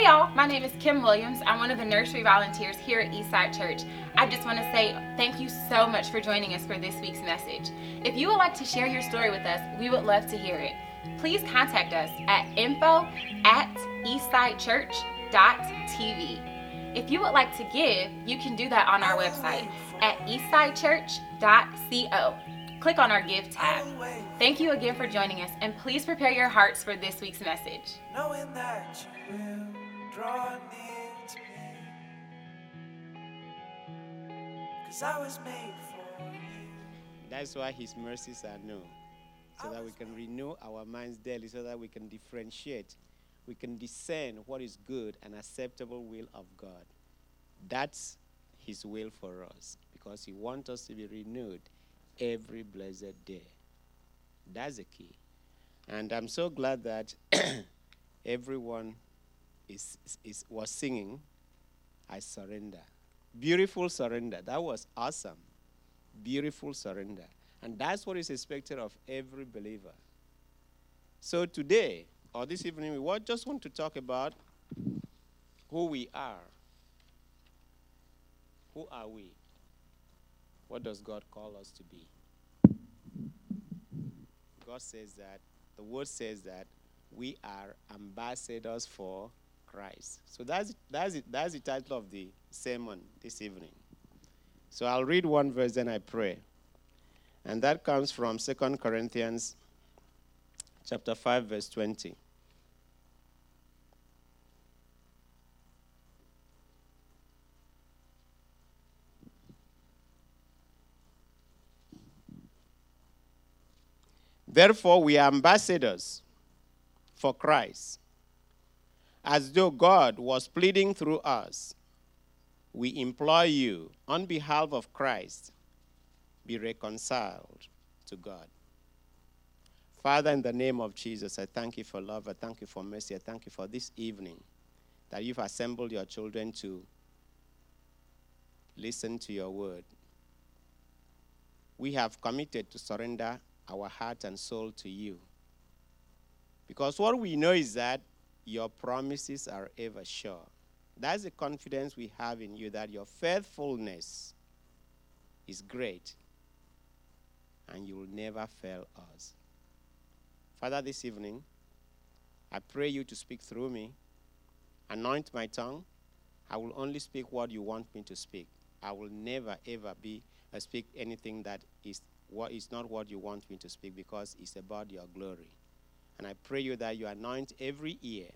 Hey y'all, my name is Kim Williams. I'm one of the nursery volunteers here at Eastside Church. I just want to say thank you so much for joining us for this week's message. If you would like to share your story with us, we would love to hear it. Please contact us at info at eastsidechurch.tv. If you would like to give, you can do that on our website at eastsidechurch.co. Click on our Give tab. Thank you again for joining us, and please prepare your hearts for this week's message. Knowing that you will draw near to me. Cause I was made for you. That's why His mercies are new, so that we can renew our minds daily, so that we can differentiate, we can discern what is good and acceptable will of God. That's His will for us, because He wants us to be renewed every blessed day. That's the key. And I'm so glad that everyone is, is, was singing, I surrender. Beautiful surrender. That was awesome beautiful surrender. And that's what is expected of every believer. So today, or this evening, we just want to talk about who we are. Who are we? What does God call us to be? God says that, the word says that we are ambassadors for Christ. So that's, that's, it, that's the title of the sermon this evening. So I'll read one verse, then I pray. And that comes from 2 Corinthians chapter 5, verse 20. Therefore, we are ambassadors for Christ, as though God was pleading through us we implore you, on behalf of Christ, be reconciled to God. Father, in the name of Jesus, I thank you for love. I thank you for mercy. I thank you for this evening that you've assembled your children to listen to your word. We have committed to surrender our heart and soul to you. Because what we know is that your promises are ever sure. That's the confidence we have in you that your faithfulness is great and you will never fail us. Father, this evening, I pray you to speak through me. Anoint my tongue. I will only speak what you want me to speak. I will never, ever be uh, speak anything that is, what is not what you want me to speak because it's about your glory. And I pray you that you anoint every ear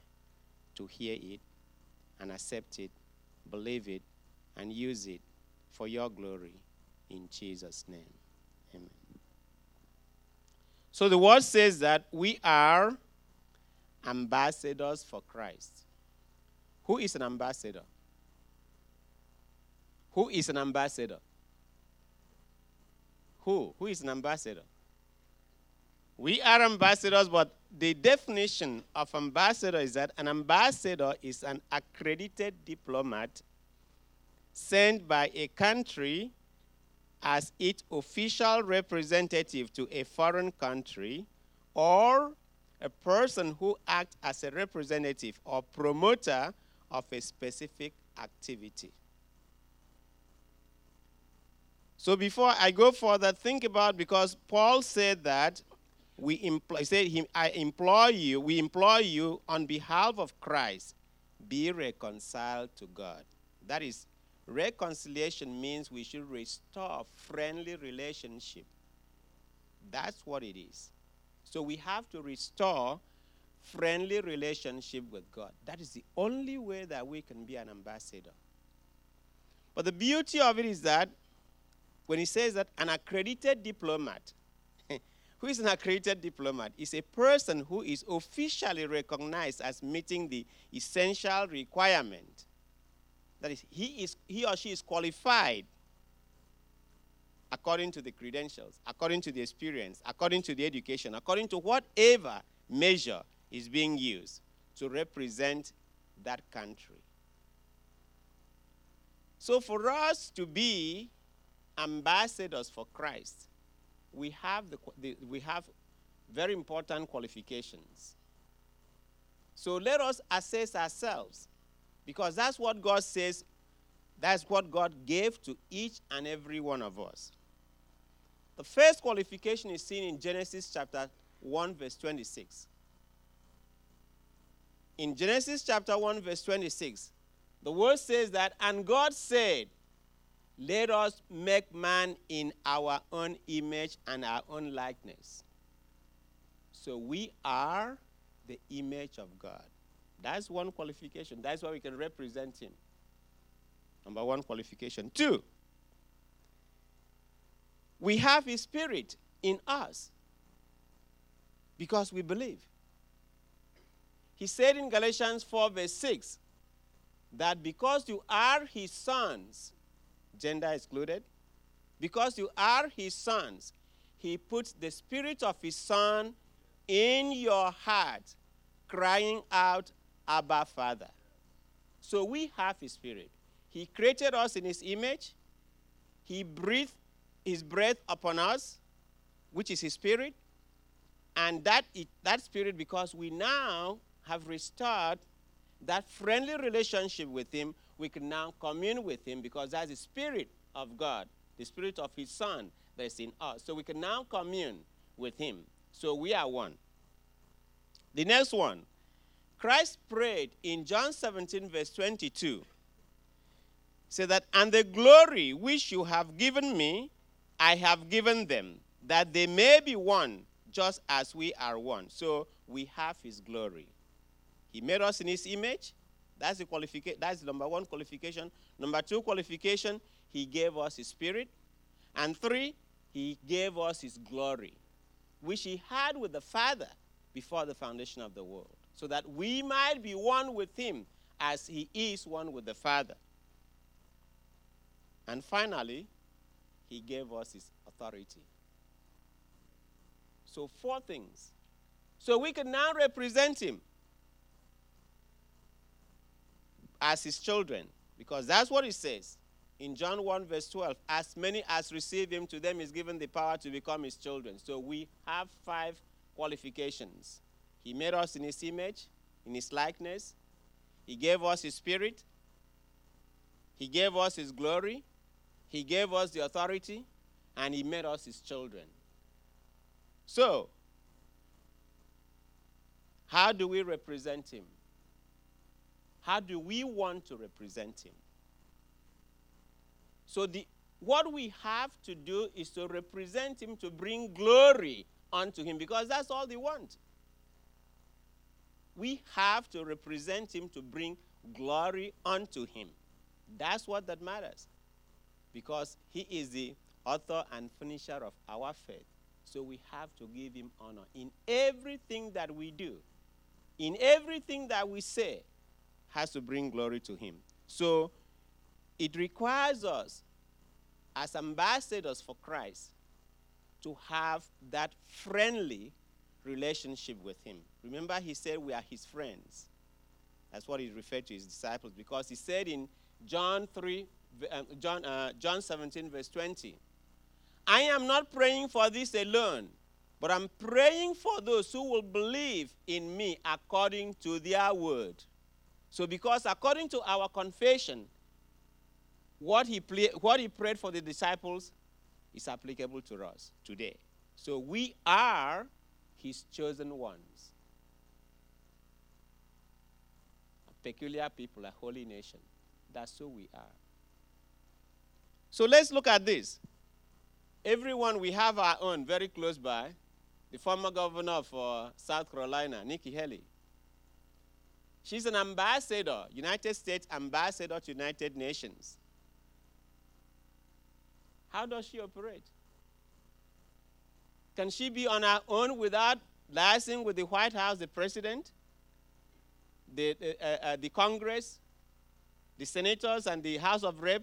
to hear it and accept it, believe it, and use it for your glory in Jesus' name. Amen. So the word says that we are ambassadors for Christ. Who is an ambassador? Who is an ambassador? Who? Who is an ambassador? We are ambassadors, but the definition of ambassador is that an ambassador is an accredited diplomat sent by a country as its official representative to a foreign country or a person who acts as a representative or promoter of a specific activity. So before I go further, think about because Paul said that we implore, he said, him, I implore you, we implore you on behalf of Christ, be reconciled to God. That is, reconciliation means we should restore friendly relationship. That's what it is. So we have to restore friendly relationship with God. That is the only way that we can be an ambassador. But the beauty of it is that when he says that an accredited diplomat, who is an accredited diplomat? Is a person who is officially recognized as meeting the essential requirement. That is, he, is, he or she is qualified according to the credentials, according to the experience, according to the education, according to whatever measure is being used to represent that country. So, for us to be ambassadors for Christ, we have, the, the, we have very important qualifications. So let us assess ourselves. Because that's what God says, that's what God gave to each and every one of us. The first qualification is seen in Genesis chapter 1, verse 26. In Genesis chapter 1, verse 26, the word says that, and God said, Let us make man in our own image and our own likeness. So we are the image of God. That's one qualification. That's why we can represent Him. Number one qualification. Two, we have His Spirit in us because we believe. He said in Galatians 4, verse 6, that because you are His sons, gender excluded, because you are His sons, He puts the Spirit of His Son in your heart, crying out, Abba, Father. So we have His Spirit. He created us in His image. He breathed His breath upon us, which is His Spirit. And that, that Spirit, because we now have restored that friendly relationship with Him, we can now commune with Him because that's the Spirit of God, the Spirit of His Son that's in us. So we can now commune with Him. So we are one. The next one Christ prayed in John 17, verse 22. Say that, and the glory which you have given me, I have given them, that they may be one, just as we are one. So we have his glory. He made us in his image. That's the qualification. That's the number one qualification. Number two qualification, he gave us his spirit. And three, he gave us his glory, which he had with the Father before the foundation of the world, so that we might be one with him as he is one with the Father. And finally, he gave us his authority. So, four things. So we can now represent him as his children, because that's what it says in John 1, verse 12. As many as receive him, to them is given the power to become his children. So we have five qualifications. He made us in his image, in his likeness. He gave us his spirit. He gave us his glory. He gave us the authority. And he made us his children. So, how do we represent him? How do we want to represent him? So, the, what we have to do is to represent him to bring glory unto him because that's all they want. We have to represent him to bring glory unto him. That's what that matters. Because he is the author and finisher of our faith. So we have to give him honor in everything that we do. In everything that we say has to bring glory to him. So it requires us as ambassadors for Christ to have that friendly relationship with him. Remember, he said we are his friends. That's what he referred to his disciples because he said in John 3, um, John, uh, John 17, verse 20, I am not praying for this alone, but I'm praying for those who will believe in me according to their word. So, because according to our confession, what he, what he prayed for the disciples is applicable to us today. So, we are his chosen ones. A peculiar people, a holy nation. That's who we are. So let's look at this. Everyone, we have our own very close by. The former governor of uh, South Carolina, Nikki Haley. She's an ambassador, United States ambassador to United Nations. How does she operate? Can she be on her own without liaising with the White House, the president, the, uh, uh, the Congress, the senators, and the House of Rep,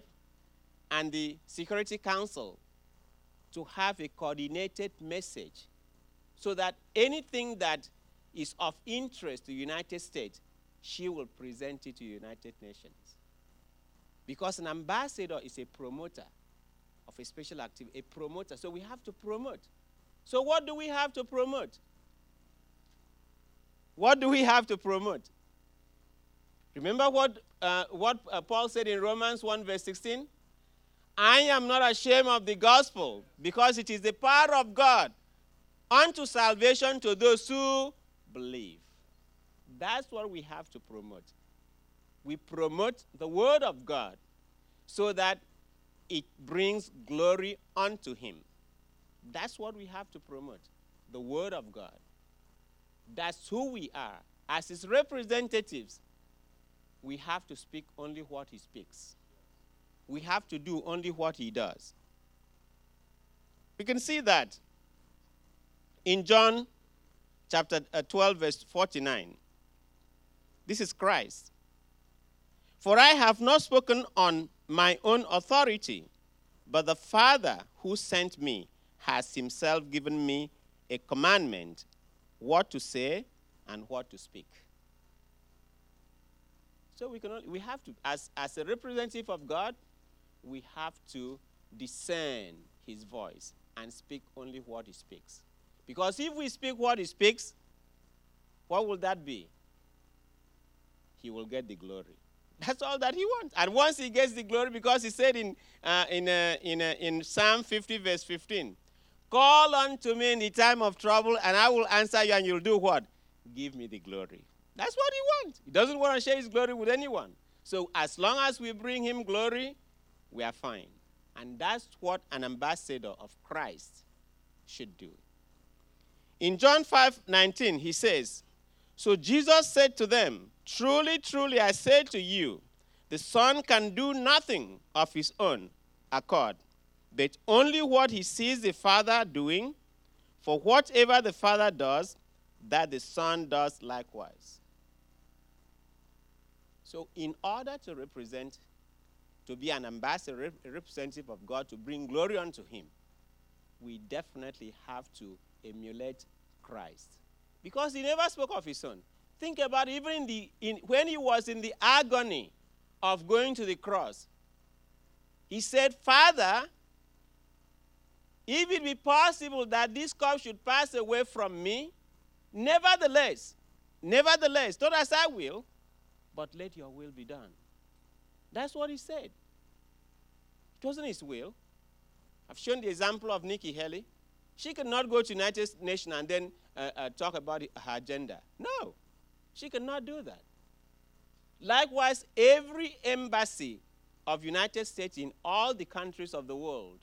and the Security Council to have a coordinated message so that anything that is of interest to the United States, she will present it to the United Nations. Because an ambassador is a promoter of a special activity, a promoter. So we have to promote. So, what do we have to promote? What do we have to promote? Remember what, uh, what uh, Paul said in Romans 1, verse 16? I am not ashamed of the gospel because it is the power of God unto salvation to those who believe. That's what we have to promote. We promote the word of God so that it brings glory unto him. That's what we have to promote the word of God. That's who we are. As his representatives, we have to speak only what he speaks. We have to do only what he does. We can see that in John chapter uh, 12, verse 49. This is Christ. For I have not spoken on my own authority, but the Father who sent me has himself given me a commandment what to say and what to speak. So we, can only, we have to, as, as a representative of God, we have to discern his voice and speak only what he speaks. Because if we speak what he speaks, what will that be? He will get the glory. That's all that he wants. And once he gets the glory, because he said in, uh, in, uh, in, uh, in Psalm 50, verse 15, Call unto me in the time of trouble, and I will answer you, and you'll do what? Give me the glory. That's what he wants. He doesn't want to share his glory with anyone. So as long as we bring him glory, we are fine. And that's what an ambassador of Christ should do. In John 5 19, he says, So Jesus said to them, Truly, truly, I say to you, the Son can do nothing of his own accord, but only what he sees the Father doing. For whatever the Father does, that the Son does likewise. So, in order to represent, to be an ambassador, a representative of God, to bring glory unto Him, we definitely have to emulate Christ. Because He never spoke of His Son. Think about even in the, in, when He was in the agony of going to the cross, He said, Father, if it be possible that this cup should pass away from me, nevertheless, nevertheless, not as I will, but let your will be done. That's what he said. It wasn't his will. I've shown the example of Nikki Haley. She could not go to United Nations and then uh, uh, talk about her agenda. No, she cannot do that. Likewise, every embassy of United States in all the countries of the world,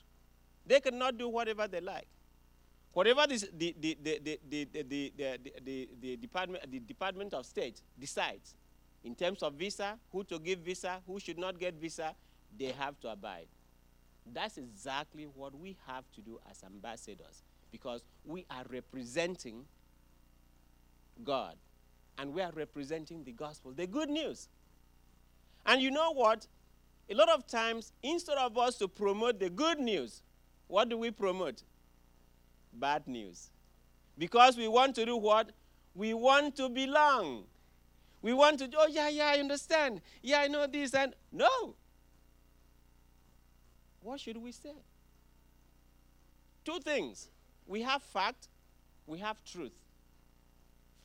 they cannot do whatever they like. Whatever the, the, the, the, the, the, the, the, department, the Department of State decides, in terms of visa, who to give visa, who should not get visa, they have to abide. That's exactly what we have to do as ambassadors because we are representing God and we are representing the gospel, the good news. And you know what? A lot of times, instead of us to promote the good news, what do we promote? Bad news. Because we want to do what? We want to belong. We want to, oh, yeah, yeah, I understand. Yeah, I know this. And no. What should we say? Two things. We have fact, we have truth.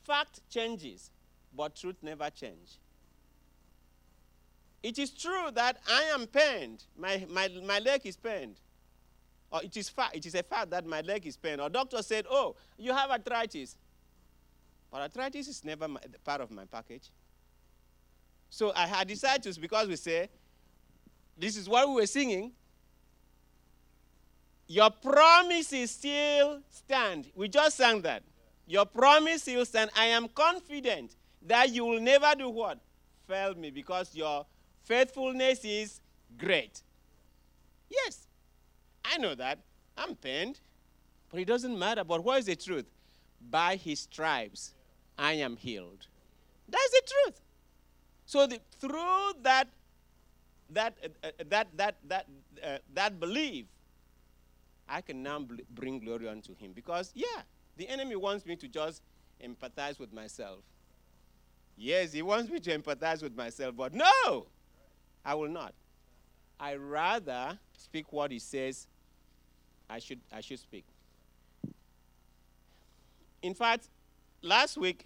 Fact changes, but truth never changes. It is true that I am pained. My, my, my leg is pained. Or it is, fa- it is a fact that my leg is pained. Or doctor said, oh, you have arthritis. But arthritis is never my, part of my package. So I had decided to, because we say, this is what we were singing. Your promises still stand. We just sang that. Your promise still stand. I am confident that you will never do what? Fail me because your faithfulness is great. Yes, I know that. I'm pained. But it doesn't matter. But what is the truth? By his stripes, I am healed. That's the truth. So the, through that, that, uh, that, that, that, uh, that belief, I can now bring glory unto him. Because, yeah, the enemy wants me to just empathize with myself. Yes, he wants me to empathize with myself, but no, I will not. I rather speak what he says I should, I should speak. In fact, last week,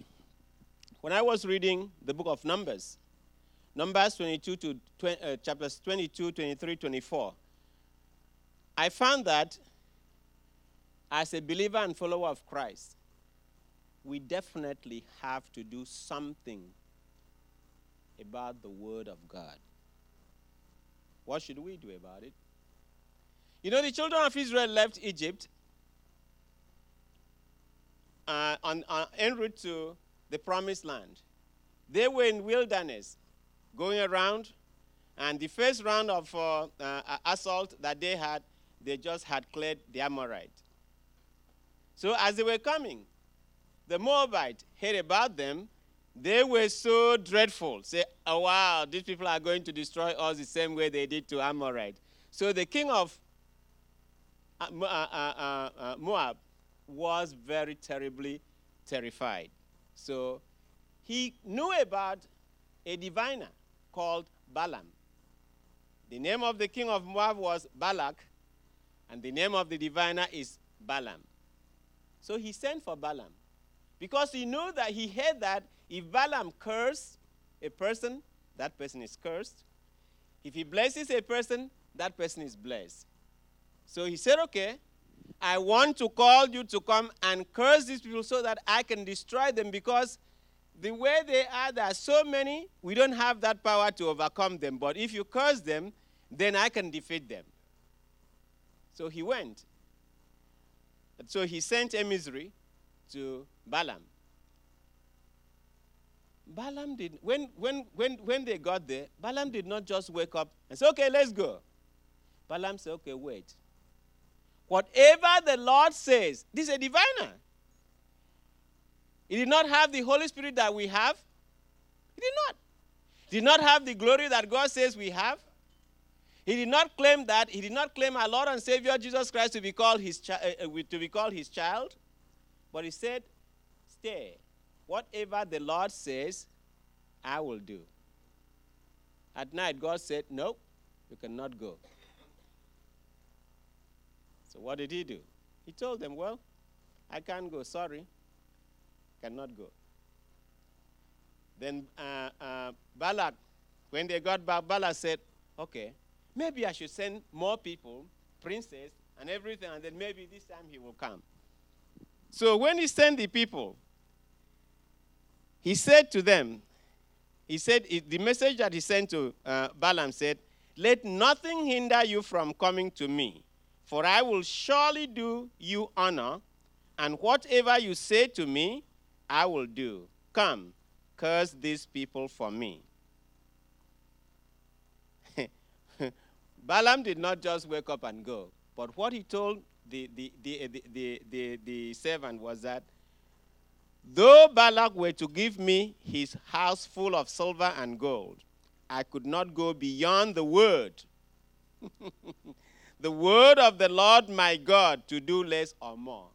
when I was reading the book of Numbers, Numbers 22 to 20, uh, chapters 22, 23, 24, I found that as a believer and follower of Christ, we definitely have to do something about the Word of God. What should we do about it? You know, the children of Israel left Egypt uh, on, on en route to the promised land. They were in wilderness, going around, and the first round of uh, uh, assault that they had, they just had cleared the Amorite. So as they were coming, the Moabite heard about them. They were so dreadful. Say, oh wow, these people are going to destroy us the same way they did to Amorite. So the king of uh, uh, uh, Moab was very terribly terrified. So he knew about a diviner called Balaam. The name of the king of Moab was Balak, and the name of the diviner is Balaam. So he sent for Balaam because he knew that he heard that if Balaam cursed a person, that person is cursed. If he blesses a person, that person is blessed. So he said, Okay, I want to call you to come and curse these people so that I can destroy them because the way they are, there are so many, we don't have that power to overcome them. But if you curse them, then I can defeat them. So he went. So he sent a emissary to Balaam. Balaam did when when when when they got there, Balaam did not just wake up and say, Okay, let's go. Balaam said, Okay, wait. Whatever the Lord says, this is a diviner. He did not have the Holy Spirit that we have. He did not. He did not have the glory that God says we have. He did not claim that. He did not claim our Lord and Savior Jesus Christ to be called his, chi- uh, to be called his child. But he said, Stay. Whatever the Lord says, I will do. At night, God said, No, you cannot go. So what did he do? He told them, Well, I can't go. Sorry. Cannot go. Then uh, uh, Balak, when they got back, Balak said, Okay, maybe I should send more people, princes, and everything, and then maybe this time he will come. So when he sent the people, he said to them, he said, the message that he sent to uh, Balaam said, Let nothing hinder you from coming to me. For I will surely do you honor, and whatever you say to me, I will do. Come, curse these people for me. Balaam did not just wake up and go, but what he told the, the, the, the, the, the, servant was that though Balak were to give me his house full of silver and gold, I could not go beyond the word the word of the Lord my God to do less or more.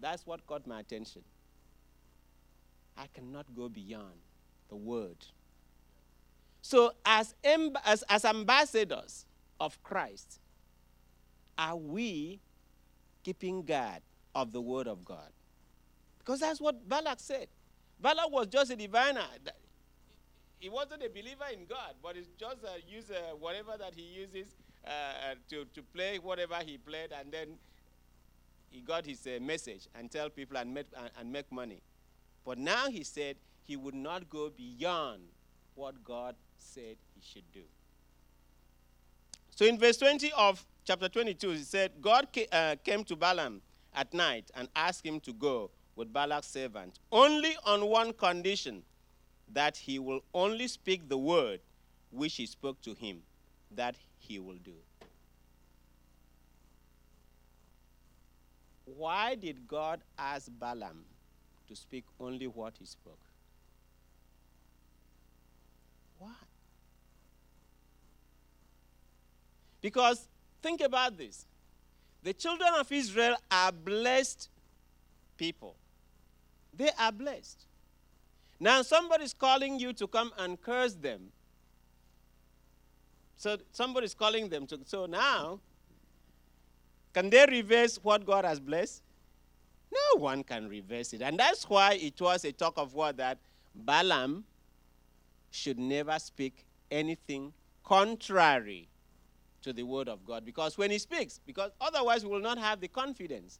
That's what caught my attention. I cannot go beyond the word. So, as, as, as ambassadors of Christ, are we keeping guard of the word of God? Because that's what Balak said. Balak was just a diviner he wasn't a believer in God, but he just used uh, whatever that he uses uh, uh, to, to play whatever he played, and then he got his uh, message and tell people and make, and, and make money. But now he said he would not go beyond what God said he should do. So in verse 20 of chapter 22, he said, God uh, came to Balaam at night and asked him to go with Balak's servant, only on one condition that he will only speak the word which he spoke to him, that he will do. Why did God ask Balaam to speak only what he spoke? Why? Because think about this. The children of Israel are blessed people. They are blessed. Now somebody's calling you to come and curse them. So somebody's calling them to. So now, can they reverse what God has blessed? No one can reverse it. And that's why it was a talk of war that Balaam should never speak anything contrary to the word of God because when he speaks, because otherwise we will not have the confidence.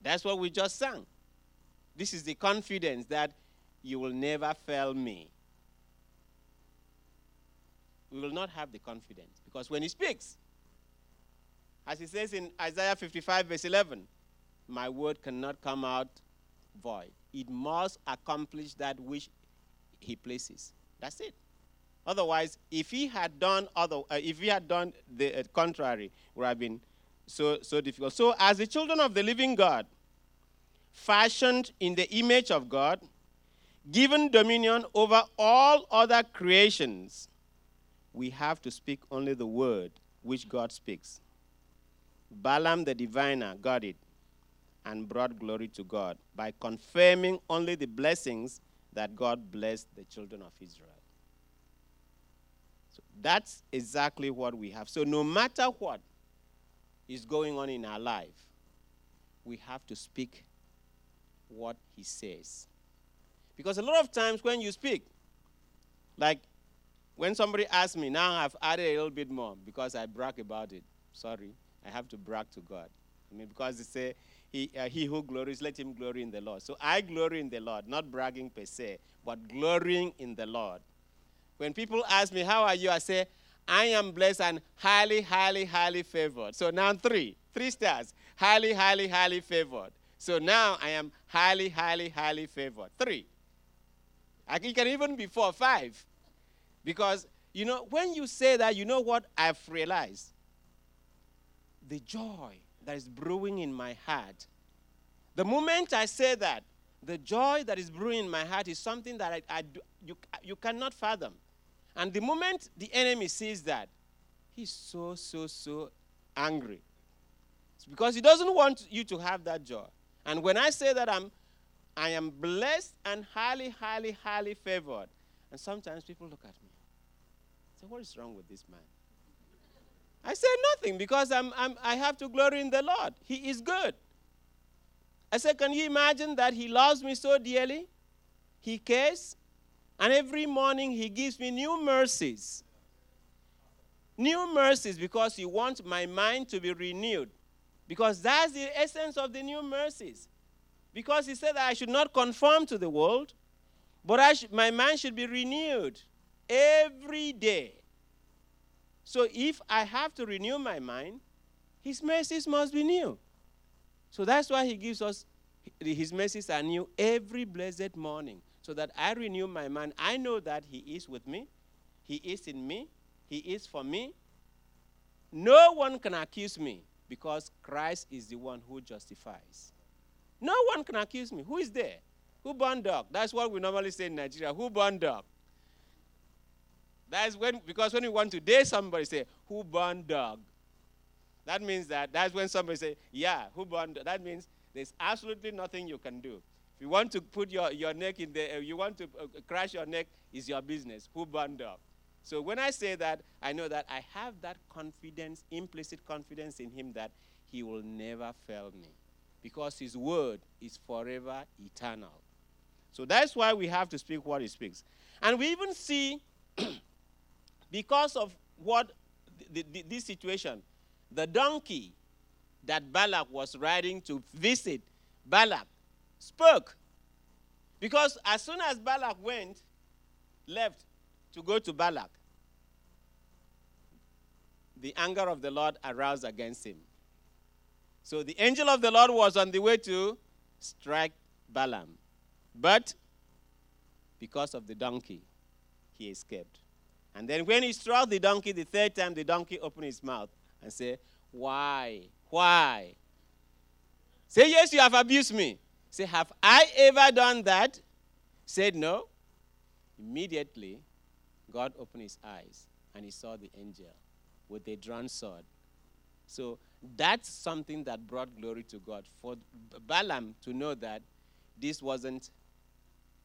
That's what we just sang. This is the confidence that you will never fail me. We will not have the confidence because when he speaks, as he says in Isaiah 55, verse 11, my word cannot come out void. It must accomplish that which he places. That's it. Otherwise, if he had done other, uh, if he had done the uh, contrary, would have been so so difficult. So, as the children of the living God, fashioned in the image of God, given dominion over all other creations, we have to speak only the word which God speaks. Balaam the diviner got it and brought glory to God by confirming only the blessings that God blessed the children of Israel. So that's exactly what we have. So no matter what is going on in our life, we have to speak what he says. Because a lot of times when you speak, like when somebody asks me, now I've added a little bit more because I brag about it. Sorry, I have to brag to God. I mean, because they say, he, uh, he who glories, let him glory in the Lord. So I glory in the Lord, not bragging per se, but glorying in the Lord. When people ask me, How are you? I say, I am blessed and highly, highly, highly favored. So now three, three stars. Highly, highly, highly favored. So now I am highly, highly, highly favored. Three. It can even be four, five. Because, you know, when you say that, you know what I've realized? The joy that is brewing in my heart. The moment I say that, the joy that is brewing in my heart is something that I, I do, you, you cannot fathom. And the moment the enemy sees that, he's so, so, so angry. It's because he doesn't want you to have that joy. And when I say that I'm, I am blessed and highly, highly, highly favored, and sometimes people look at me, say, What is wrong with this man? I say nothing because I'm, I'm, I have to glory in the Lord. He is good. I say, Can you imagine that He loves me so dearly? He cares. And every morning He gives me new mercies. New mercies because He wants my mind to be renewed. Because that's the essence of the new mercies. Because He said that I should not conform to the world, but sh- my mind should be renewed every day. So if I have to renew my mind, his mercies must be new. So that's why he gives us his mercies are new every blessed morning. So that I renew my mind. I know that he is with me, he is in me, he is for me. No one can accuse me because Christ is the one who justifies. No one can accuse me. Who is there? Who burned dog? That's what we normally say in Nigeria. Who burned dog? That's when, because when you want to date somebody, say, who burned dog? That means that, that's when somebody say, yeah, who burned? That means there's absolutely nothing you can do. You want to put your, your neck in there, you want to uh, crash your neck, is your business. Who born dog? So when I say that, I know that I have that confidence, implicit confidence in him that he will never fail me because his word is forever eternal. So that's why we have to speak what he speaks. And we even see because of what this situation, the donkey that Balak was riding to visit Balak spoke. Because as soon as Balak went, left to go to Balak, the anger of the Lord aroused against him. So the angel of the Lord was on the way to strike Balaam. But because of the donkey, he escaped. And then when he struck the donkey the third time, the donkey opened his mouth and said, Why? Why? Say, Yes, you have abused me. Say, Have I ever done that? Said, No. Immediately, God opened his eyes and he saw the angel with a drawn sword. So that's something that brought glory to God. For Balaam to know that this wasn't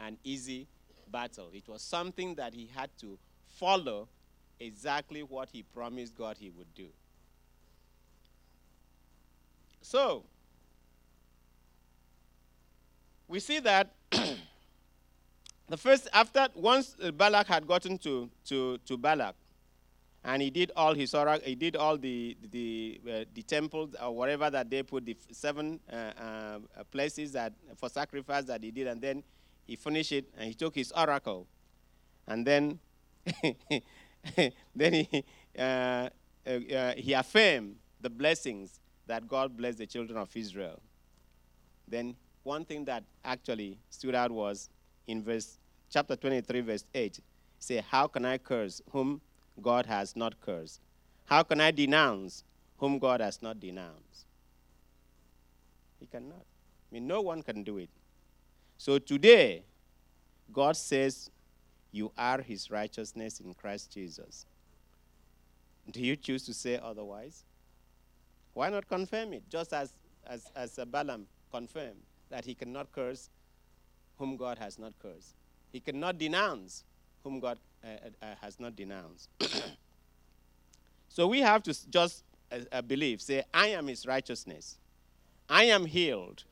an easy battle, it was something that he had to follow exactly what he promised God he would do. So, we see that the first, after, once uh, Balak had gotten to, to, to Balak, and he did all his oracle, he did all the the uh, the temples or whatever that they put the seven uh, uh, places that for sacrifice that he did, and then he finished it and he took his oracle, and then then he uh, uh, he affirmed the blessings that God blessed the children of Israel. Then one thing that actually stood out was in verse chapter 23 verse 8 say how can i curse whom god has not cursed? How can i denounce whom god has not denounced? He cannot. I mean no one can do it. So today god says you are his righteousness in christ jesus. Do you choose to say otherwise? Why not confirm it? Just as as, as balaam confirmed that he cannot curse whom god has not cursed he cannot denounce whom God uh, uh, has not denounced. so we have to just uh, uh, believe, say, I am his righteousness. I am healed.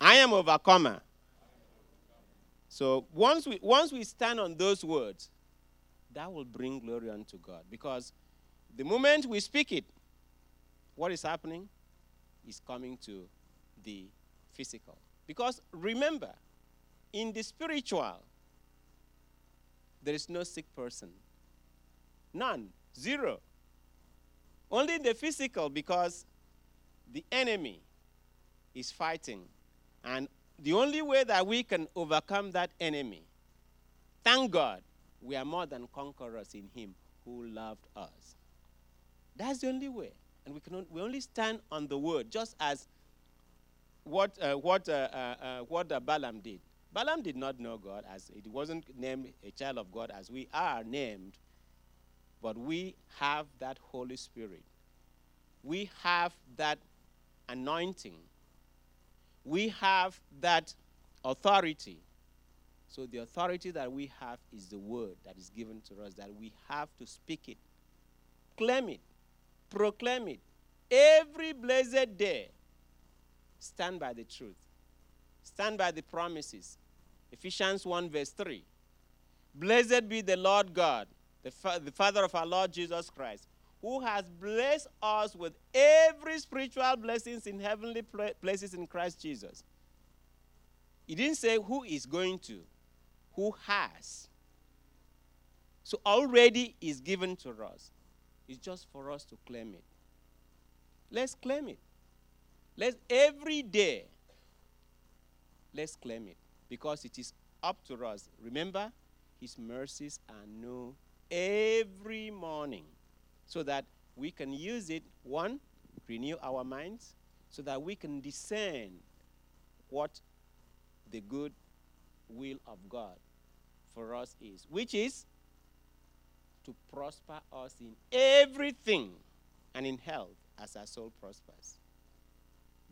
I am overcomer. So once we, once we stand on those words, that will bring glory unto God. Because the moment we speak it, what is happening is coming to the physical. Because remember, in the spiritual, there is no sick person. None. Zero. Only in the physical, because the enemy is fighting. And the only way that we can overcome that enemy, thank God, we are more than conquerors in Him who loved us. That's the only way. And we, can, we only stand on the word, just as what, uh, what, uh, uh, uh what Balaam did. Balaam did not know God as it wasn't named a child of God as we are named, but we have that Holy Spirit. We have that anointing. We have that authority. So the authority that we have is the word that is given to us that we have to speak it, claim it, proclaim it. Every blessed day, stand by the truth. Stand by the promises. Ephesians 1, verse 3. Blessed be the Lord God, the, fa- the Father of our Lord Jesus Christ, who has blessed us with every spiritual blessings in heavenly places in Christ Jesus. He didn't say who is going to, who has. So already is given to us. It's just for us to claim it. Let's claim it. Let's every day Let's claim it because it is up to us. Remember, His mercies are new every morning so that we can use it, one, renew our minds, so that we can discern what the good will of God for us is, which is to prosper us in everything and in health as our soul prospers.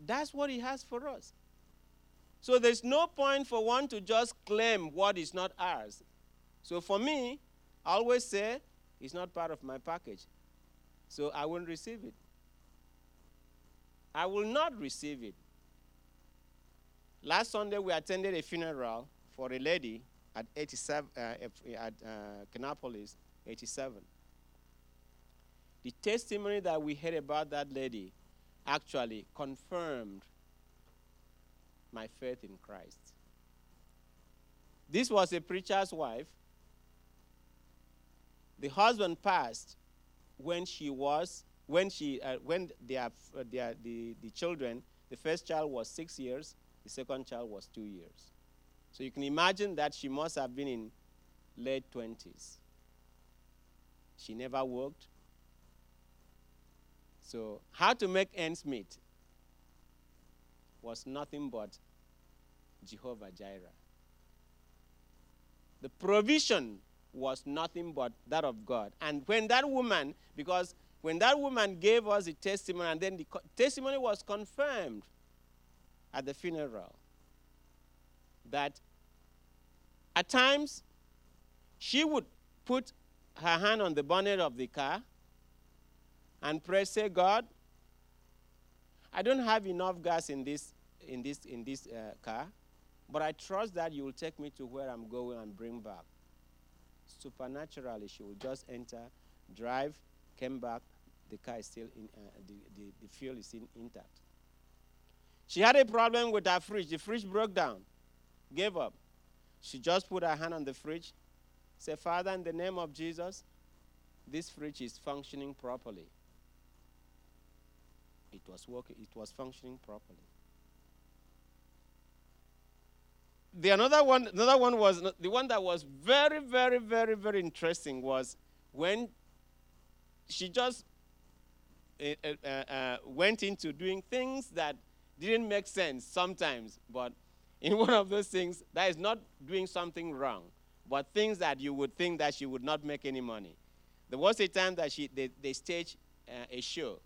That's what He has for us. So there's no point for one to just claim what is not ours. So for me, I always say, it's not part of my package. So I won't receive it. I will not receive it. Last Sunday, we attended a funeral for a lady at 87, uh, at uh, Kannapolis, 87. The testimony that we heard about that lady actually confirmed my faith in Christ. This was a preacher's wife. The husband passed when she was when she uh, when their, uh, their, the, the children the first child was six years the second child was two years so you can imagine that she must have been in late 20s she never worked so how to make ends meet was nothing but Jehovah Jireh. The provision was nothing but that of God. And when that woman, because when that woman gave us a testimony, and then the testimony was confirmed at the funeral, that at times she would put her hand on the bonnet of the car and pray, say, God, I don't have enough gas in this, in this, in this uh, car. but I trust that you will take me to where I'm going and bring back. Supernaturally, she will just enter, drive, came back, the car is still in, uh, the, the, the fuel is still intact. She had a problem with her fridge. The fridge broke down, gave up. She just put her hand on the fridge, said, Father, in the name of Jesus, this fridge is functioning properly. It was working, it was functioning properly. The another one, another one was the one that was very, very, very, very interesting was when she just uh, uh, uh, went into doing things that didn't make sense sometimes, but in one of those things, that is not doing something wrong, but things that you would think that she would not make any money. There was a time that she, they, they staged uh, a show.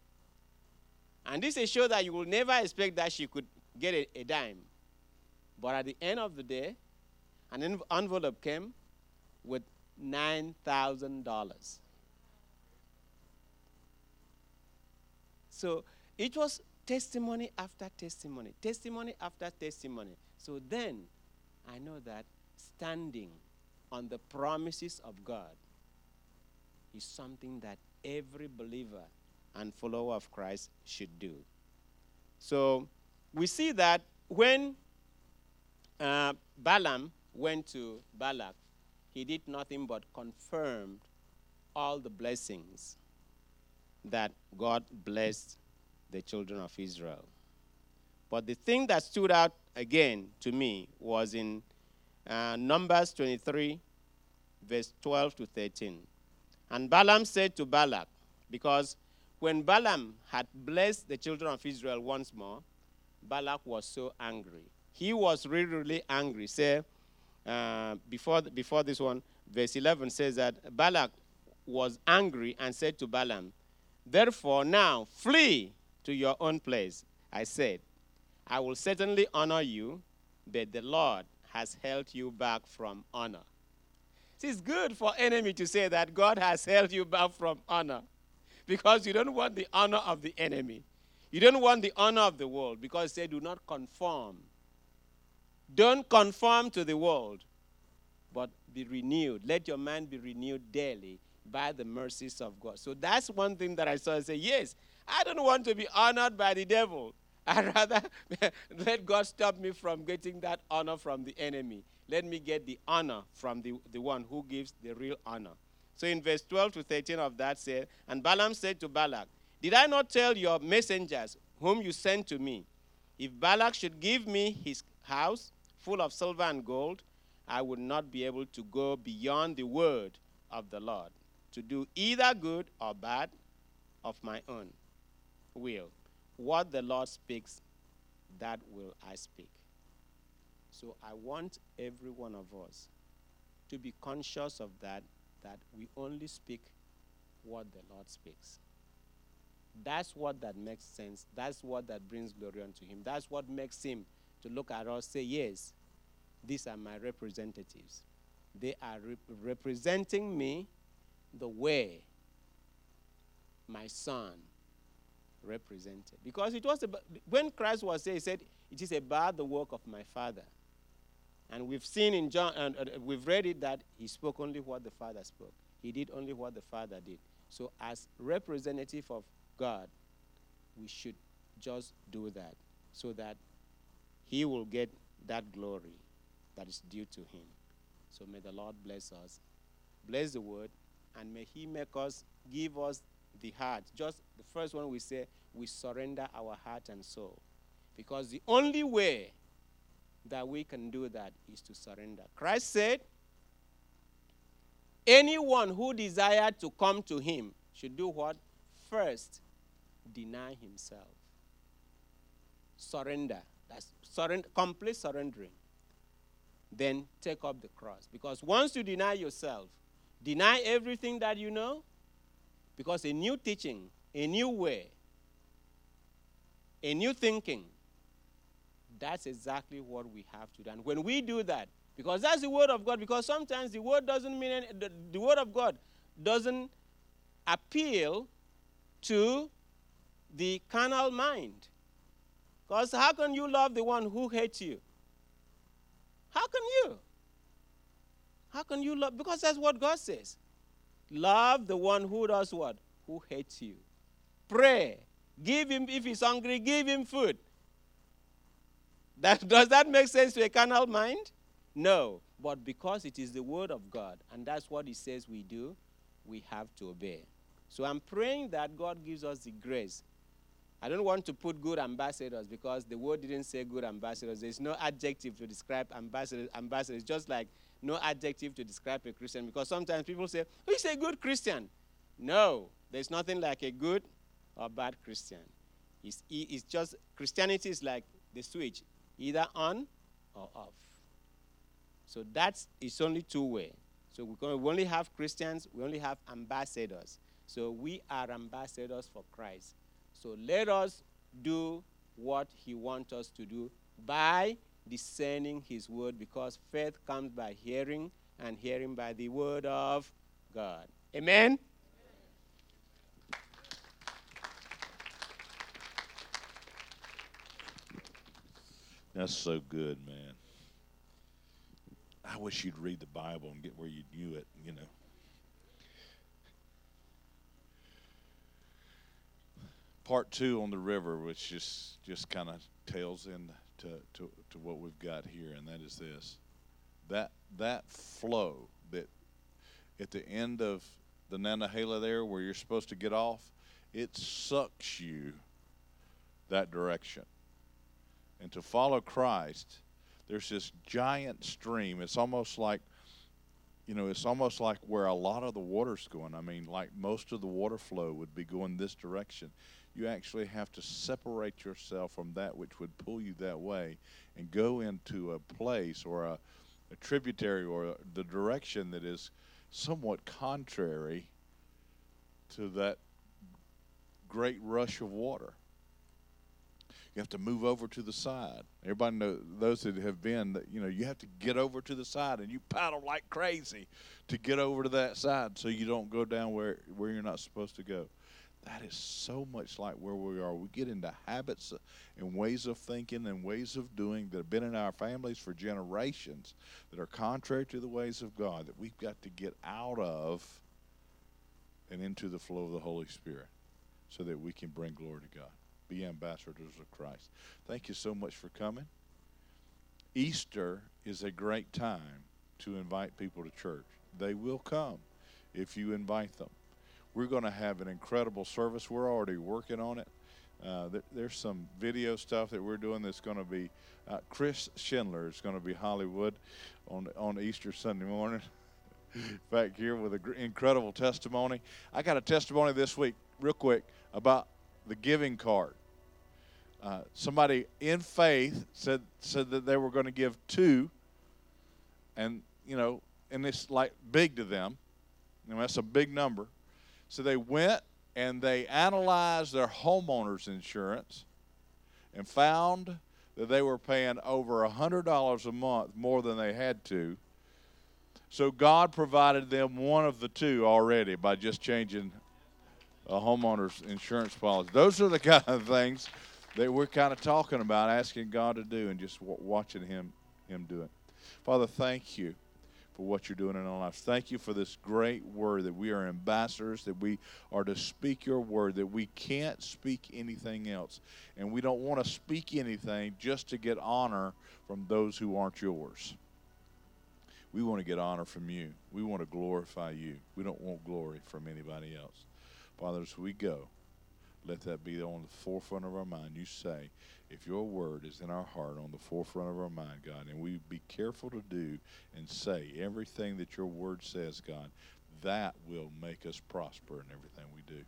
And this is show that you will never expect that she could get a, a dime. But at the end of the day, an envelope came with $9,000. So it was testimony after testimony, testimony after testimony. So then I know that standing on the promises of God is something that every believer and follower of Christ should do. So we see that when uh, Balaam went to Balak, he did nothing but confirmed all the blessings that God blessed the children of Israel. But the thing that stood out again to me was in uh, Numbers 23, verse 12 to 13. And Balaam said to Balak, because when Balaam had blessed the children of Israel once more, Balak was so angry. He was really, really angry. Say, uh, before, before this one, verse 11 says that Balak was angry and said to Balaam, Therefore, now flee to your own place. I said, I will certainly honor you, but the Lord has held you back from honor. It's good for enemy to say that God has held you back from honor because you don't want the honor of the enemy. You don't want the honor of the world because they do not conform. Don't conform to the world, but be renewed. Let your mind be renewed daily by the mercies of God. So that's one thing that I saw and say, yes, I don't want to be honored by the devil. I'd rather let God stop me from getting that honor from the enemy. Let me get the honor from the, the one who gives the real honor. So in verse 12 to 13 of that said, And Balaam said to Balak, Did I not tell your messengers whom you sent to me, if Balak should give me his house full of silver and gold, I would not be able to go beyond the word of the Lord, to do either good or bad of my own will. What the Lord speaks, that will I speak. So I want every one of us to be conscious of that, that we only speak what the Lord speaks. That's what that makes sense. That's what that brings glory unto him. That's what makes him to look at us say, yes, these are my representatives. They are rep- representing me the way my son represented. Because it was about, when Christ was there, he said, It is about the work of my Father. And we've seen in John, and uh, we've read it that he spoke only what the Father spoke. He did only what the Father did. So, as representative of God, we should just do that so that he will get that glory that is due to him. So, may the Lord bless us, bless the word, and may he make us, give us the heart. Just the first one we say, we surrender our heart and soul. Because the only way that we can do that is to surrender. Christ said, anyone who desired to come to him should do what? First, deny himself. Surrender. That's surrender, complete surrendering. Then take up the cross. Because once you deny yourself, deny everything that you know, because a new teaching, a new way, a new thinking, that's exactly what we have to do. And when we do that, because that's the word of God, because sometimes the word doesn't mean any, the, the word of God doesn't appeal to the carnal mind. Because how can you love the one who hates you? How can you? How can you love? Because that's what God says. Love the one who does what? Who hates you. Pray. Give him, if he's hungry, give him food. That, does that make sense to a carnal mind? No. But because it is the word of God, and that's what he says we do, we have to obey. So I'm praying that God gives us the grace. I don't want to put good ambassadors because the word didn't say good ambassadors. There's no adjective to describe ambassadors. Ambassadors, just like no adjective to describe a Christian. Because sometimes people say, "Oh, he's a good Christian." No, there's nothing like a good or bad Christian. It's, it's just Christianity is like the switch, either on or off. So that's it's only two way. So we only have Christians, we only have ambassadors. So we are ambassadors for Christ. So let us do what he wants us to do by discerning his word because faith comes by hearing and hearing by the word of God. Amen. That's so good, man. I wish you'd read the Bible and get where you knew it, you know. Part two on the river, which just just kind of tails into to, to what we've got here, and that is this: that that flow that at the end of the Nantahala there, where you're supposed to get off, it sucks you that direction. And to follow Christ, there's this giant stream. It's almost like, you know, it's almost like where a lot of the water's going. I mean, like most of the water flow would be going this direction. You actually have to separate yourself from that which would pull you that way and go into a place or a, a tributary or the direction that is somewhat contrary to that great rush of water you have to move over to the side. Everybody know those that have been that you know you have to get over to the side and you paddle like crazy to get over to that side so you don't go down where where you're not supposed to go. That is so much like where we are. We get into habits and ways of thinking and ways of doing that have been in our families for generations that are contrary to the ways of God that we've got to get out of and into the flow of the Holy Spirit so that we can bring glory to God be ambassadors of Christ. Thank you so much for coming. Easter is a great time to invite people to church. They will come if you invite them. We're going to have an incredible service. We're already working on it. Uh, there, there's some video stuff that we're doing that's going to be. Uh, Chris Schindler is going to be Hollywood on on Easter Sunday morning. Back here with an incredible testimony. I got a testimony this week, real quick, about the giving card. Uh, somebody in faith said said that they were going to give two, and you know, and it's like big to them. You know, that's a big number. So they went and they analyzed their homeowners insurance and found that they were paying over a hundred dollars a month more than they had to. So God provided them one of the two already by just changing a homeowner's insurance policy. Those are the kind of things that we're kind of talking about asking God to do and just watching Him Him do it. Father, thank you for what you're doing in our lives. Thank you for this great word that we are ambassadors, that we are to speak your word, that we can't speak anything else. And we don't want to speak anything just to get honor from those who aren't yours. We want to get honor from you. We want to glorify you. We don't want glory from anybody else. Father, as we go, let that be on the forefront of our mind. You say, if your word is in our heart, on the forefront of our mind, God, and we be careful to do and say everything that your word says, God, that will make us prosper in everything we do.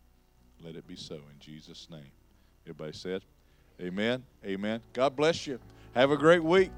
Let it be so in Jesus' name. Everybody said, Amen. Amen. God bless you. Have a great week.